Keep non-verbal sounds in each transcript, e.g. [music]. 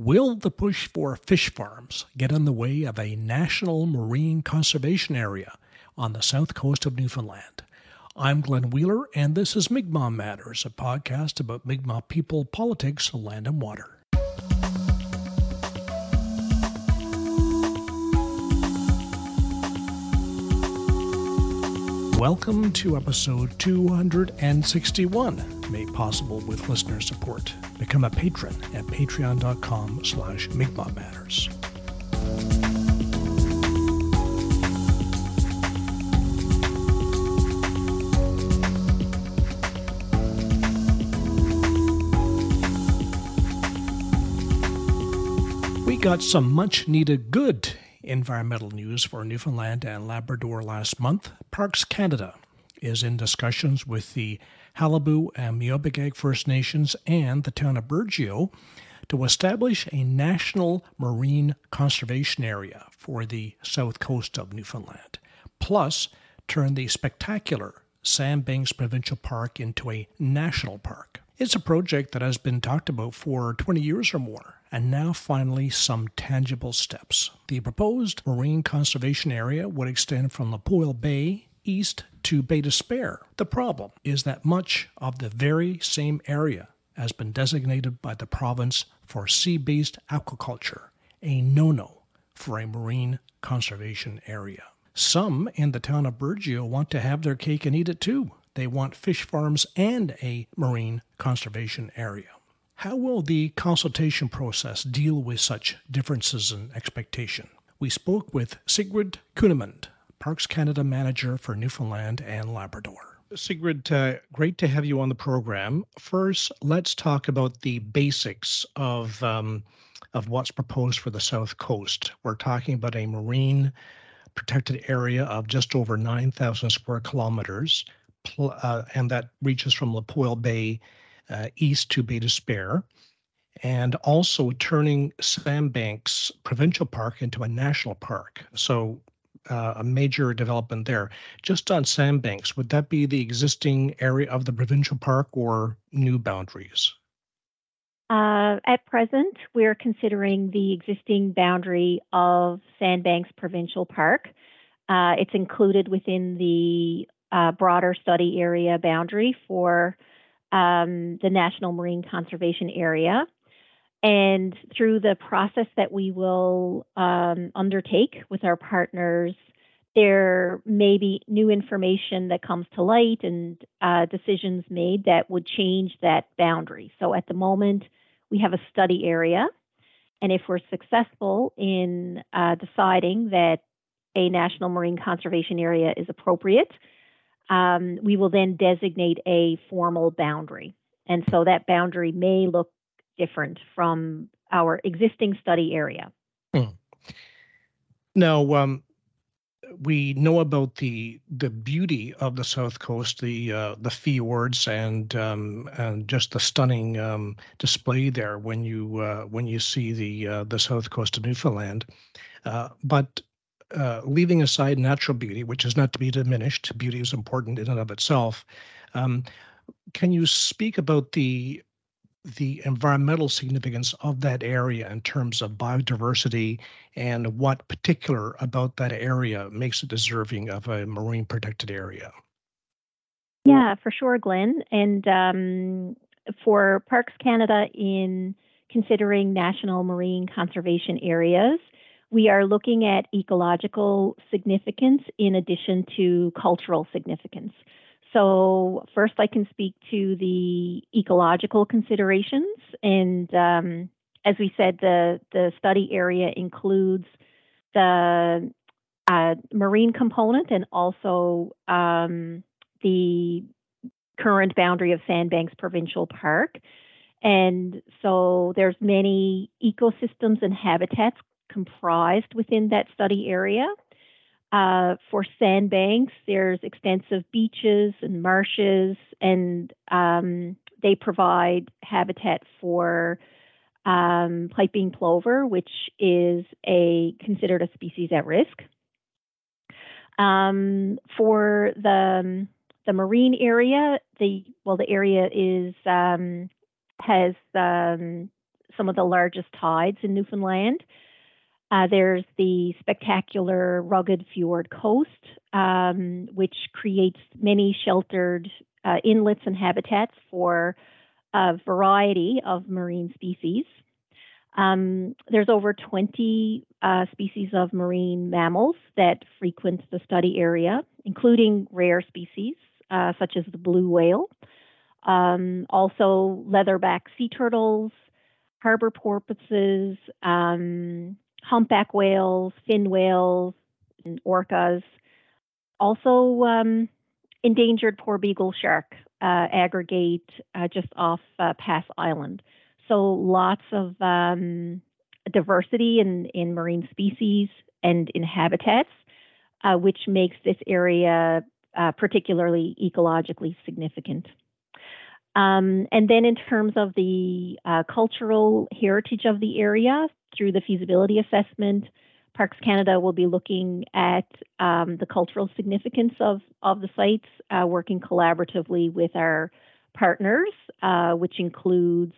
Will the push for fish farms get in the way of a national marine conservation area on the south coast of Newfoundland? I'm Glenn Wheeler, and this is Mi'kmaq Matters, a podcast about Mi'kmaq people, politics, land, and water. Welcome to episode 261, made possible with listener support. Become a patron at patreon.com slash Matters. We got some much needed good environmental news for Newfoundland and Labrador last month, Parks Canada is in discussions with the Qalipu and Mi'kmaq First Nations and the town of Burgeo to establish a national marine conservation area for the south coast of Newfoundland, plus turn the spectacular Sandbanks Provincial Park into a national park. It's a project that has been talked about for 20 years or more and now finally some tangible steps. The proposed marine conservation area would extend from Poile Bay east to Bay d'Espoir. The problem is that much of the very same area has been designated by the province for sea based aquaculture, a no no for a marine conservation area. Some in the town of Burgeo want to have their cake and eat it too. They want fish farms and a marine conservation area. How will the consultation process deal with such differences in expectation? We spoke with Sigrid Kuehnemund, Parks Canada Manager for Newfoundland and Labrador. Sigrid, uh, great to have you on the program. First, let's talk about the basics of um, of what's proposed for the South Coast. We're talking about a marine protected area of just over 9,000 square kilometers, uh, and that reaches from La Poile Bay uh, east to Bay d'Espoir, and also turning Sandbanks Provincial Park into a national park. So a major development there. Just on Sandbanks, would that be the existing area of the provincial park or new boundaries? Uh, at present, we're considering the existing boundary of Sandbanks Provincial Park. Uh, it's included within the uh, broader study area boundary for um, the National Marine Conservation Area. And through the process that we will um, undertake with our partners, there may be new information that comes to light and uh, decisions made that would change that boundary. So at the moment, we have a study area. And if we're successful in uh, deciding that a national marine conservation area is appropriate, um, we will then designate a formal boundary. And so that boundary may look different from our existing study area. Hmm. Now, um, we know about the the beauty of the South Coast, the uh, the fjords, and um, and just the stunning um, display there when you uh, when you see the uh, the South Coast of Newfoundland. Uh, but uh, leaving aside natural beauty, which is not to be diminished, beauty is important in and of itself. Um, can you speak about the the environmental significance of that area in terms of biodiversity and what particular about that area makes it deserving of a marine protected area? Yeah, for sure, Glenn. And um, for Parks Canada, in considering national marine conservation areas, we are looking at ecological significance in addition to cultural significance. So, first, I can speak to the ecological considerations. And um, as we said, the, the study area includes the uh, marine component and also um, the current boundary of Sandbanks Provincial Park. And so there's many ecosystems and habitats comprised within that study area. Uh, for sandbanks, there's extensive beaches and marshes, and um, they provide habitat for um, piping plover, which is a considered a species at risk. Um, for the the marine area, the well, the area is um, has um, some of the largest tides in Newfoundland. Uh, there's the spectacular rugged fjord coast, um, which creates many sheltered uh, inlets and habitats for a variety of marine species. Um, there's over 20 uh, species of marine mammals that frequent the study area, including rare species uh, such as the blue whale. Um, also, leatherback sea turtles, harbor porpoises, um, humpback whales, fin whales, and orcas. Also, um, endangered porbeagle shark uh, aggregate uh, just off uh, Pass Island. So lots of um, diversity in, in marine species and in habitats, uh, which makes this area uh, particularly ecologically significant. Um, and then in terms of the uh, cultural heritage of the area, through the feasibility assessment, Parks Canada will be looking at um, the cultural significance of, of the sites, uh, working collaboratively with our partners, uh, which includes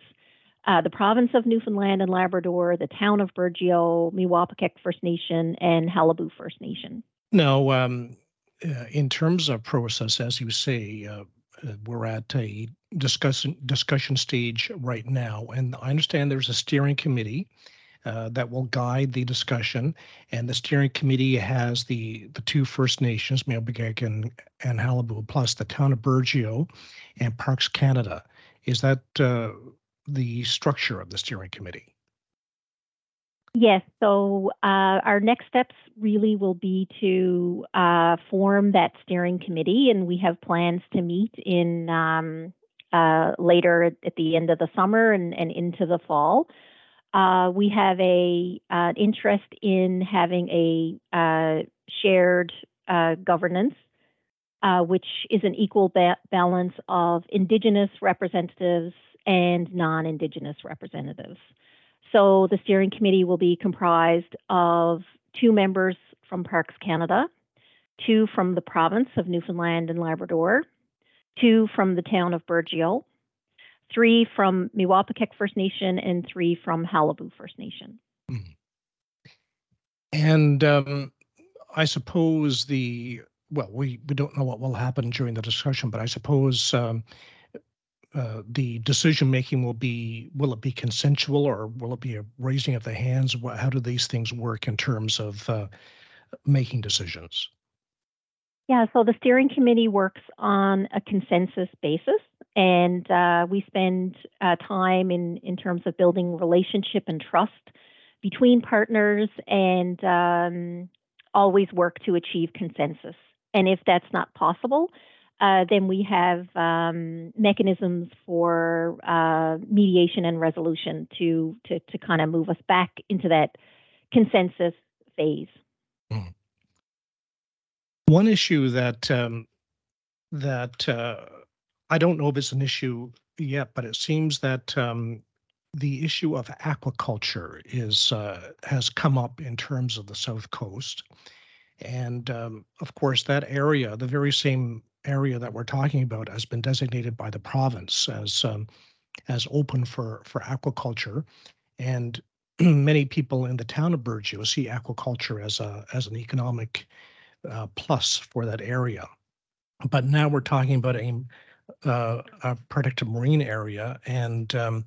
uh, the province of Newfoundland and Labrador, the town of Burgeo, Miawpukek First Nation, and Qalipu First Nation. Now, um, uh, in terms of process, as you say, uh, we're at a discussion discussion stage right now, and I understand there's a steering committee. Uh, that will guide the discussion. And the steering committee has the the two First Nations, Miawpukek and, and Qalipu, plus the town of Burgeo and Parks Canada. Is that uh, the structure of the steering committee? Yes. So uh, our next steps really will be to uh, form that steering committee, and we have plans to meet in um, uh, later at the end of the summer and, and into the fall. Uh, we have a uh, interest in having a uh, shared governance, which is an equal ba- balance of Indigenous representatives and non Indigenous representatives. So the steering committee will be comprised of two members from Parks Canada, two from the province of Newfoundland and Labrador, two from the town of Burgeo, three from Miawpukek First Nation, and three from Qalipu First Nation. Hmm. And um, I suppose the well, we, we don't know what will happen during the discussion, but I suppose um, uh, the decision making will be will it be consensual or will it be a raising of the hands? How do these things work in terms of uh, making decisions? Yeah so the steering committee works on a consensus basis and uh, we spend uh, time in in terms of building relationship and trust between partners and um, always work to achieve consensus. And if that's not possible uh, then we have um, mechanisms for uh, mediation and resolution to to, to kind of move us back into that consensus phase. Mm. One issue that um, that uh, I don't know if it's an issue yet, but it seems that um, the issue of aquaculture is uh, has come up in terms of the South Coast. And um, of course, that area, the very same area that we're talking about has been designated by the province as um, as open for for aquaculture, and [clears throat] many people in the town of Burgeo see aquaculture as a as an economic uh, plus for that area. But now we're talking about a, uh, a protected marine area, and um,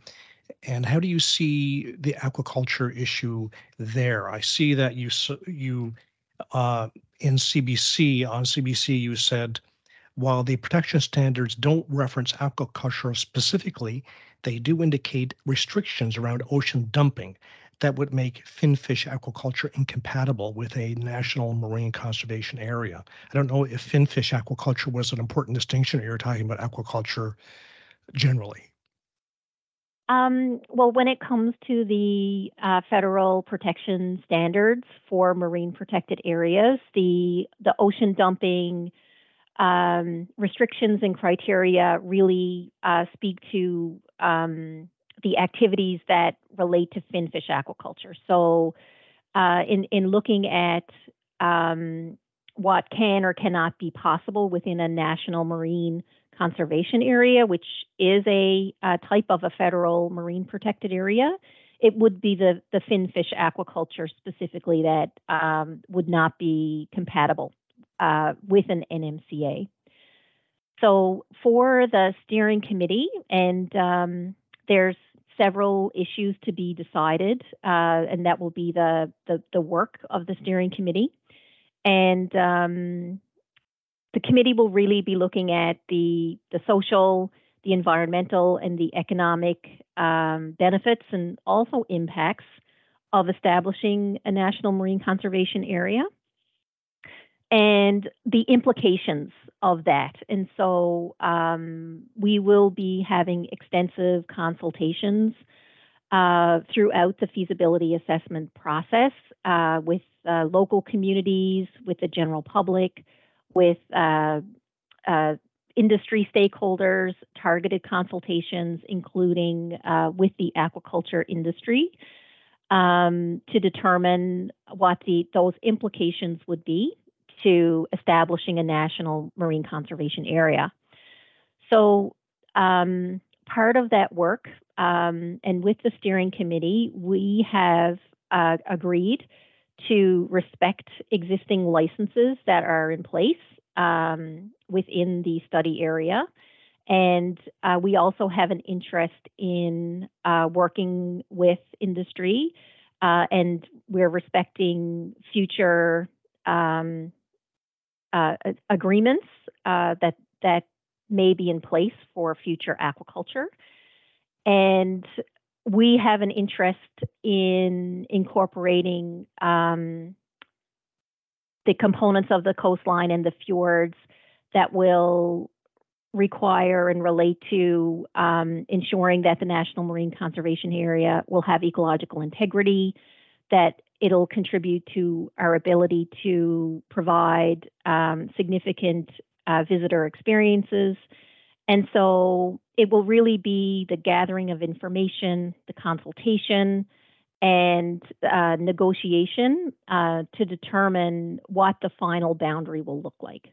and how do you see the aquaculture issue there? I see that you you uh, in CBC on CBC you said while the protection standards don't reference aquaculture specifically, they do indicate restrictions around ocean dumping that would make finfish aquaculture incompatible with a national marine conservation area. I don't know if finfish aquaculture was an important distinction or you're talking about aquaculture generally. Um, well, when it comes to the uh, federal protection standards for marine protected areas, the the ocean dumping um, restrictions and criteria really uh, speak to um, the activities that relate to finfish aquaculture. So, uh, in in looking at um, what can or cannot be possible within a national marine conservation area, which is a, a type of a federal marine protected area, it would be the, the finfish aquaculture specifically that um, would not be compatible uh, with an NMCA. So for the steering committee, and um, there's several issues to be decided, uh, and that will be the, the, the work of the steering committee. And um, the committee will really be looking at the the social, the environmental, and the economic um, benefits and also impacts of establishing a national marine conservation area and the implications of that. And so um, we will be having extensive consultations uh, throughout the feasibility assessment process uh, with uh, local communities, with the general public, with uh, uh, industry stakeholders, targeted consultations, including uh, with the aquaculture industry, um, to determine what the, those implications would be to establishing a national marine conservation area. So, um, part of that work, um, and with the steering committee, we have uh, agreed to respect existing licenses that are in place um, within the study area. And uh, we also have an interest in uh, working with industry, uh, and we're respecting future um, uh, agreements uh, that that may be in place for future aquaculture. And we have an interest in incorporating um, the components of the coastline and the fjords that will require and relate to um, ensuring that the National Marine Conservation Area will have ecological integrity, that it'll contribute to our ability to provide um, significant uh, visitor experiences. And so it will really be the gathering of information, the consultation, and uh, negotiation uh, to determine what the final boundary will look like.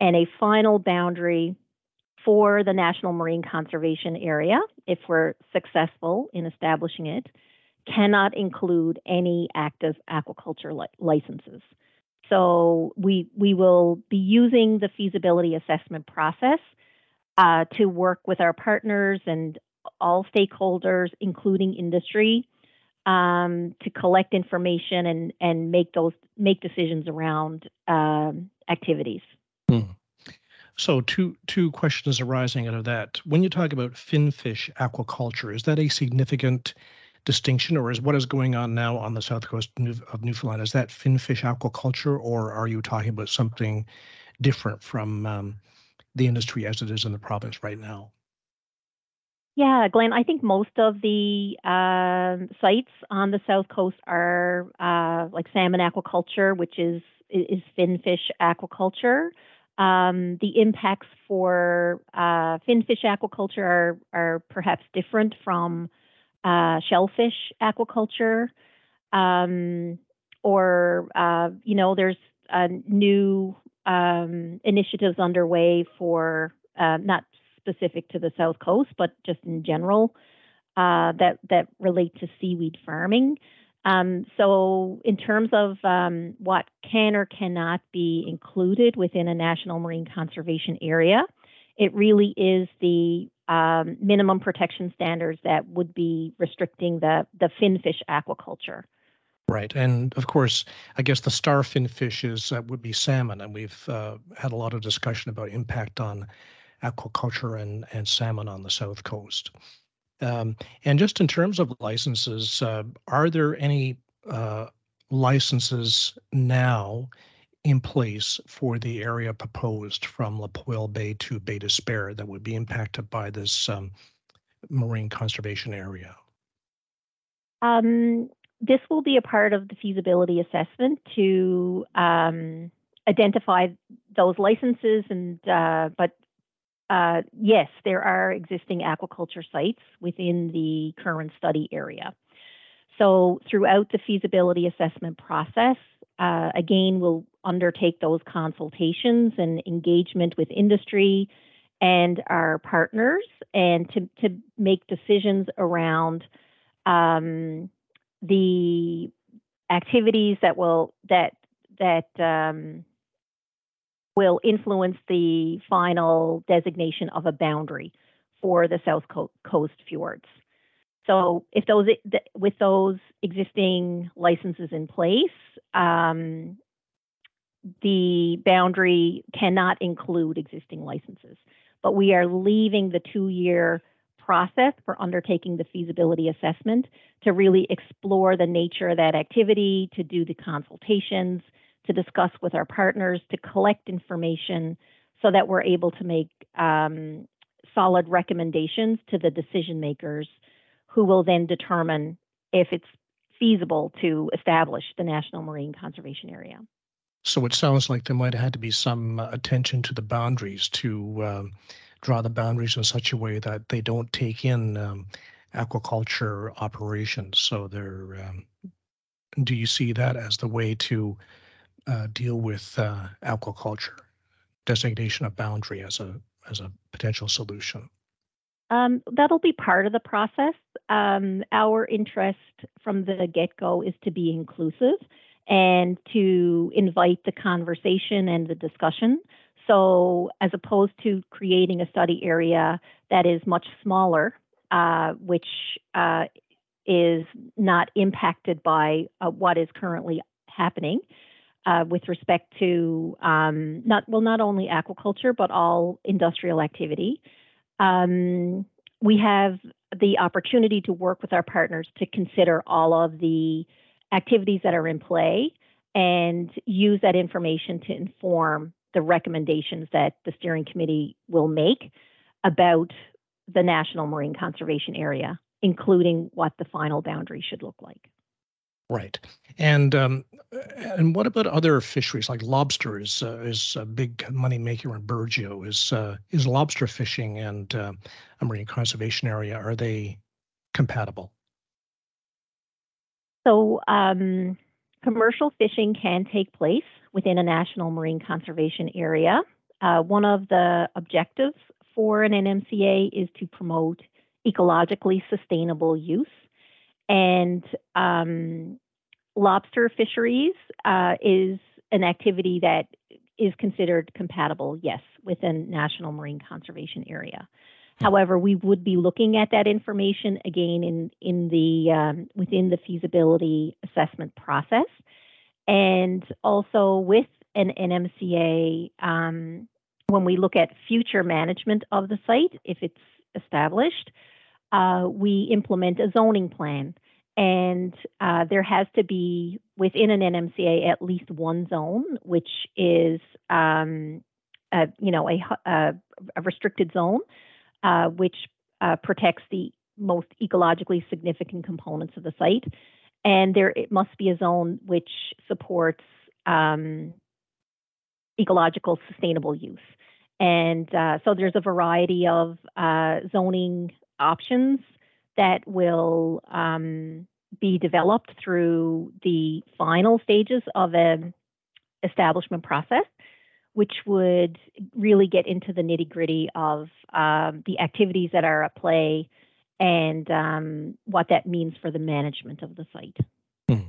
And a final boundary for the National Marine Conservation Area, if we're successful in establishing it, cannot include any active aquaculture li- licenses. So we we will be using the feasibility assessment process uh, to work with our partners and all stakeholders, including industry, um, to collect information and and make those make decisions around um, activities. Hmm. So two two questions arising out of that. When you talk about finfish aquaculture, is that a significant distinction, or is what is going on now on the south coast of Newfoundland is that finfish aquaculture, or are you talking about something different from um, the industry as it is in the province right now? Yeah, Glenn, I think most of the uh, sites on the south coast are uh, like salmon aquaculture, which is is finfish aquaculture. Um, the impacts for uh, finfish aquaculture are, are perhaps different from uh, shellfish aquaculture, um, or uh, you know, there's new um, initiatives underway for uh, not specific to the South Coast, but just in general uh, that that relate to seaweed farming. Um, so, in terms of um, what can or cannot be included within a national marine conservation area, it really is the um, minimum protection standards that would be restricting the the finfish aquaculture. Right, and of course, I guess the star finfish is uh, would be salmon, and we've uh, had a lot of discussion about impact on aquaculture and, and salmon on the south coast. Um, and just in terms of licenses, uh, are there any uh, licenses now in place for the area proposed from Poile Bay to Bay d'Espoir that would be impacted by this um, marine conservation area? Um, this will be a part of the feasibility assessment to um, identify those licenses and uh, but uh, yes, there are existing aquaculture sites within the current study area. So throughout the feasibility assessment process, uh, again, we'll undertake those consultations and engagement with industry and our partners and to, to make decisions around um, the activities that will that that um, will influence the final designation of a boundary for the South Coast fjords. So if those with those existing licenses in place, um, the boundary cannot include existing licenses. But we are leaving the two-year process for undertaking the feasibility assessment to really explore the nature of that activity, to do the consultations, to discuss with our partners, to collect information so that we're able to make um, solid recommendations to the decision makers who will then determine if it's feasible to establish the National Marine Conservation Area. So it sounds like there might have had to be some uh, attention to the boundaries to um, draw the boundaries in such a way that they don't take in um, aquaculture operations. So they're. Um, do you see that as the way to uh, deal with uh, aquaculture? Designation of boundary as a as a potential solution. Um, that'll be part of the process. Um, our interest from the get go is to be inclusive and to invite the conversation and the discussion. So, as opposed to creating a study area that is much smaller, uh, which uh, is not impacted by uh, what is currently happening uh, with respect to um, not well, not only aquaculture but all industrial activity. Um, we have the opportunity to work with our partners to consider all of the activities that are in play and use that information to inform the recommendations that the steering committee will make about the National Marine Conservation Area, including what the final boundary should look like. Right, and um, and what about other fisheries like lobster is uh, is a big money maker in Burgeo. Is uh, is lobster fishing and uh, a marine conservation area are they compatible? So um, commercial fishing can take place within a national marine conservation area. Uh, one of the objectives for an NMCA is to promote ecologically sustainable use. And um, lobster fisheries uh, is an activity that is considered compatible, yes, within national marine conservation area. Hmm. However, we would be looking at that information again in in the um, within the feasibility assessment process and also with an NMCA, um, when we look at future management of the site, if it's established, uh, we implement a zoning plan. And uh, there has to be within an NMCA at least one zone, which is, um, a, you know, a, a, a restricted zone, uh, which uh, protects the most ecologically significant components of the site and there it must be a zone which supports um, ecological sustainable use. And uh, so there's a variety of uh, zoning options that will um, be developed through the final stages of an establishment process, which would really get into the nitty gritty of um, the activities that are at play and um, what that means for the management of the site. Hmm.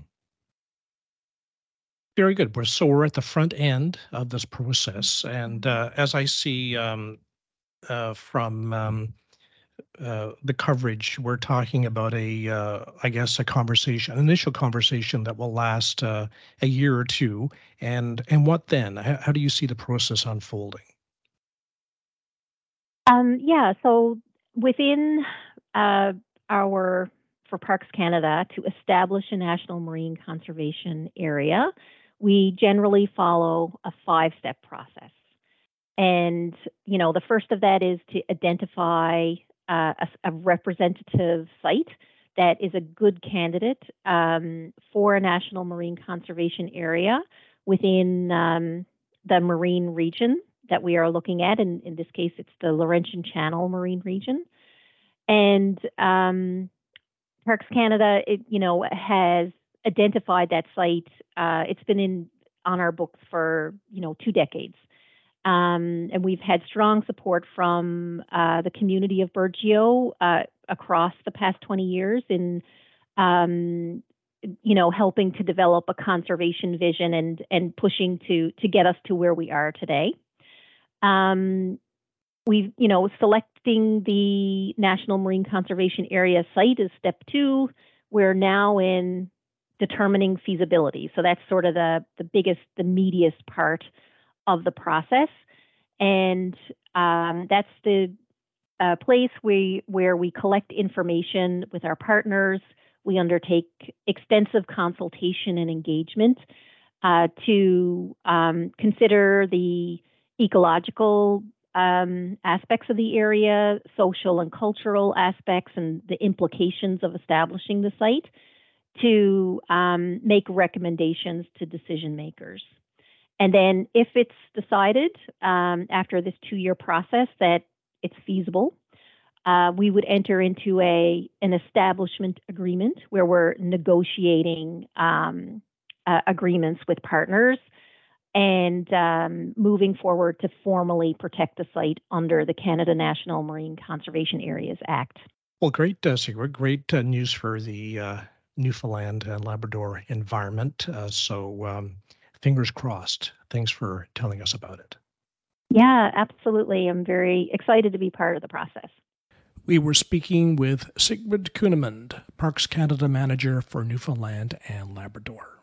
Very good. We're, so we're at the front end of this process. And uh, as I see um, uh, from um, uh, the coverage, we're talking about a, uh, I guess, a conversation, an initial conversation that will last uh, a year or two. And and what then? How, how do you see the process unfolding? Um, yeah. So within uh, our for Parks Canada to establish a national marine conservation area, we generally follow a five-step process. And you know, the first of that is to identify uh, a, a, representative site that is a good candidate um, for a national marine conservation area within um, the marine region that we are looking at. And in this case, it's the Laurentian Channel Marine Region. And um, Parks Canada, it, you know, has identified that site. Uh, it's been in on our books for you know two decades, um, and we've had strong support from uh, the community of Burgeo uh, across the past 20 years in um, you know, helping to develop a conservation vision and and pushing to to get us to where we are today. Um, we've, you know, selecting the National Marine Conservation Area site is step two. We're now in determining feasibility. So that's sort of the the biggest, the meatiest part of the process, and um, that's the uh, place we where we collect information with our partners we undertake extensive consultation and engagement uh, to um, consider the ecological um, aspects of the area, social and cultural aspects, and the implications of establishing the site to um, make recommendations to decision makers. And then, if it's decided um, after this two year process that it's feasible, uh, we would enter into a an establishment agreement where we're negotiating um, uh, agreements with partners and um, moving forward to formally protect the site under the Canada National Marine Conservation Areas Act. Well, great, uh, Sigrid. Great uh, news for the uh, Newfoundland and Labrador environment. Uh, so, um, fingers crossed. Thanks for telling us about it. Yeah, absolutely. I'm very excited to be part of the process. We were speaking with Sigrid Kuehnemund, Parks Canada Manager for Newfoundland and Labrador.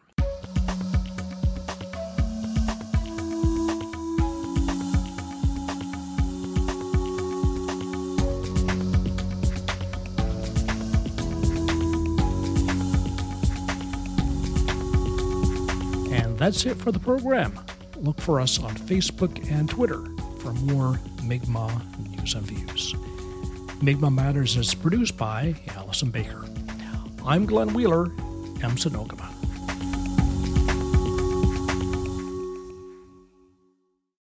That's it for the program. Look for us on Facebook and Twitter for more Mi'kmaq news and views. Mi'kmaq Matters is produced by Allison Baker. I'm Glenn Wheeler, Emson